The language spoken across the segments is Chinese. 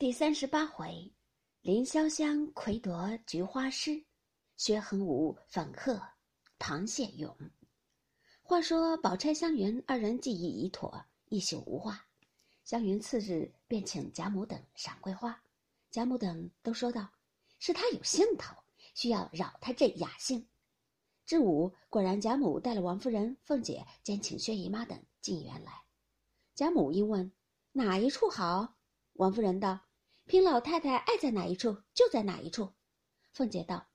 第三十八回，林潇湘魁夺菊花诗，薛恒武粉鹤螃蟹勇。话说宝钗、湘云二人计议已妥，一宿无话。湘云次日便请贾母等赏桂花，贾母等都说道：“是他有兴头，需要扰他这雅兴。”至午，果然贾母带了王夫人、凤姐兼请薛姨妈等进园来。贾母因问：“哪一处好？”王夫人道。凭老太太爱在哪一处就在哪一处，凤姐道：“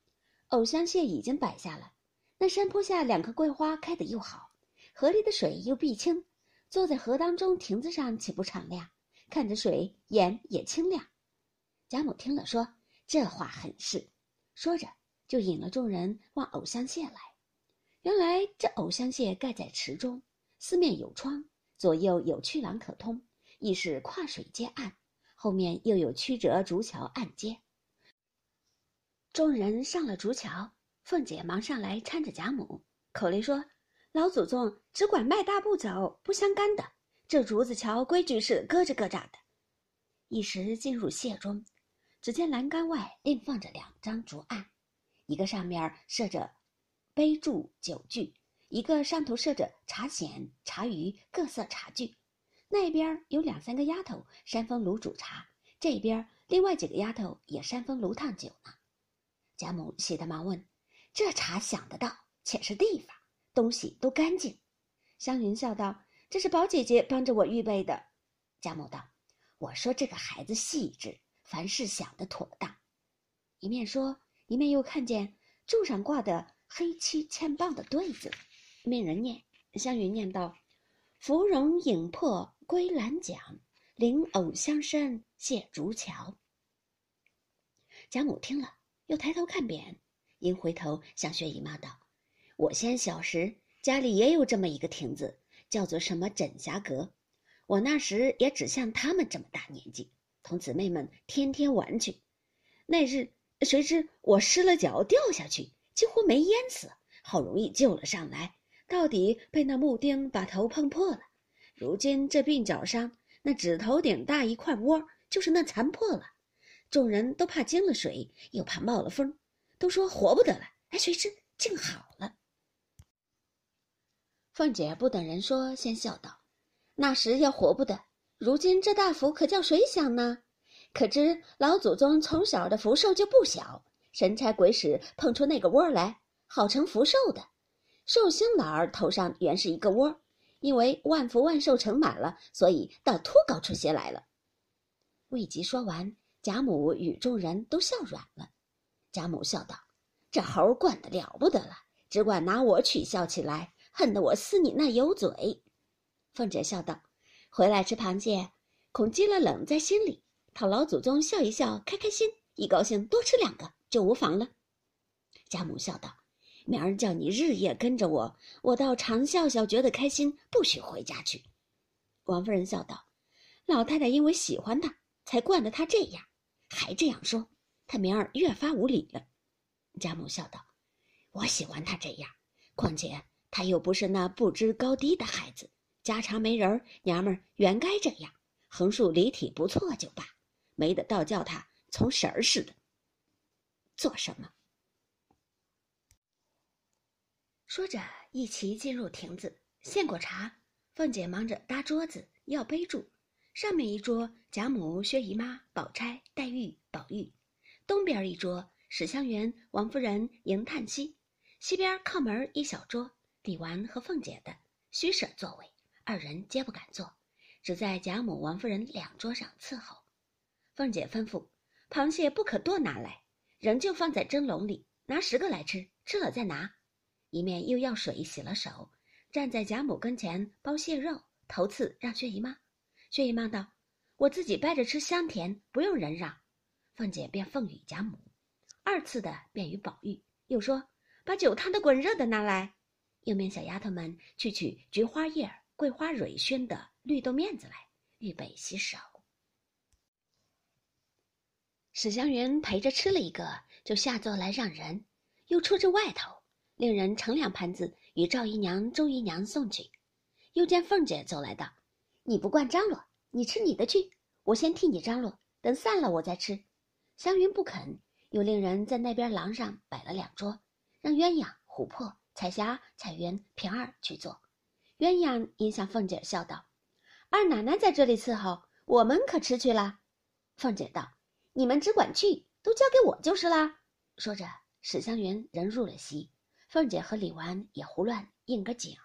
藕香榭已经摆下了，那山坡下两棵桂花开得又好，河里的水又碧清，坐在河当中亭子上岂不敞亮？看着水眼也清亮。”贾母听了说：“这话很是。”说着就引了众人往藕香榭来。原来这藕香榭盖在池中，四面有窗，左右有曲廊可通，亦是跨水接岸。后面又有曲折竹桥暗接。众人上了竹桥，凤姐忙上来搀着贾母，口里说：“老祖宗只管迈大步走，不相干的。这竹子桥规矩是咯吱咯喳的。”一时进入榭中，只见栏杆外另放着两张竹案，一个上面设着杯箸酒具，一个上头设着茶筅、茶盂各色茶具。那边有两三个丫头扇风炉煮茶，这边另外几个丫头也扇风炉烫酒呢。贾母喜得忙问：“这茶想得到，且是地方，东西都干净。”湘云笑道：“这是宝姐姐帮着我预备的。”贾母道：“我说这个孩子细致，凡事想得妥当。”一面说，一面又看见柱上挂的黑漆嵌棒的对子，命人念。湘云念道：“芙蓉影破。”归兰桨，临藕香深谢竹桥。贾母听了，又抬头看匾，因回头向薛姨妈道：“我先小时家里也有这么一个亭子，叫做什么枕霞阁。我那时也只像他们这么大年纪，同姊妹们天天玩去。那日谁知我失了脚掉下去，几乎没淹死，好容易救了上来，到底被那木钉把头碰破了。”如今这鬓角上那指头顶大一块窝，就是那残破了。众人都怕惊了水，又怕冒了风，都说活不得了。哎，谁知竟好了。凤姐不等人说，先笑道：“那时要活不得，如今这大福可叫谁享呢？可知老祖宗从小的福寿就不小，神差鬼使碰出那个窝来，好成福寿的。寿星老儿头上原是一个窝。”因为万福万寿盛满了，所以倒托高出些来了。未及说完，贾母与众人都笑软了。贾母笑道：“这猴惯得了不得了，只管拿我取笑起来，恨得我撕你那油嘴。”凤姐笑道：“回来吃螃蟹，恐积了冷在心里，讨老祖宗笑一笑，开开心，一高兴多吃两个就无妨了。”贾母笑道。明儿叫你日夜跟着我，我倒常笑笑，觉得开心，不许回家去。王夫人笑道：“老太太因为喜欢他，才惯得他这样，还这样说，他明儿越发无礼了。”贾母笑道：“我喜欢他这样，况且他又不是那不知高低的孩子，家常没人，娘们原该这样，横竖礼体不错就罢，没得倒叫他从神儿似的。做什么？”说着，一齐进入亭子，献过茶。凤姐忙着搭桌子，要杯箸。上面一桌，贾母、薛姨妈、宝钗、黛玉、宝玉；东边一桌，史湘云、王夫人、迎叹息；西边靠门一小桌，李纨和凤姐的，虚设座位，二人皆不敢坐，只在贾母、王夫人两桌上伺候。凤姐吩咐：螃蟹不可多拿来，仍旧放在蒸笼里，拿十个来吃，吃了再拿。一面又要水洗了手，站在贾母跟前剥蟹肉，头次让薛姨妈。薛姨妈道：“我自己掰着吃香甜，不用人让。”凤姐便奉与贾母，二次的便与宝玉，又说：“把酒烫的滚热的拿来。”又命小丫头们去取菊花叶、桂花蕊熏的绿豆面子来，预备洗手。史湘云陪着吃了一个，就下座来让人，又出至外头。令人盛两盘子与赵姨娘、周姨娘送去，又见凤姐走来道：“你不惯张罗，你吃你的去，我先替你张罗，等散了我再吃。湘云不肯，又令人在那边廊上摆了两桌，让鸳鸯、琥珀、彩霞、彩云、平儿去做。鸳鸯迎向凤姐笑道：“二奶奶在这里伺候，我们可吃去了。”凤姐道：“你们只管去，都交给我就是啦。”说着，史湘云仍入了席，凤姐和李纨也胡乱应个景。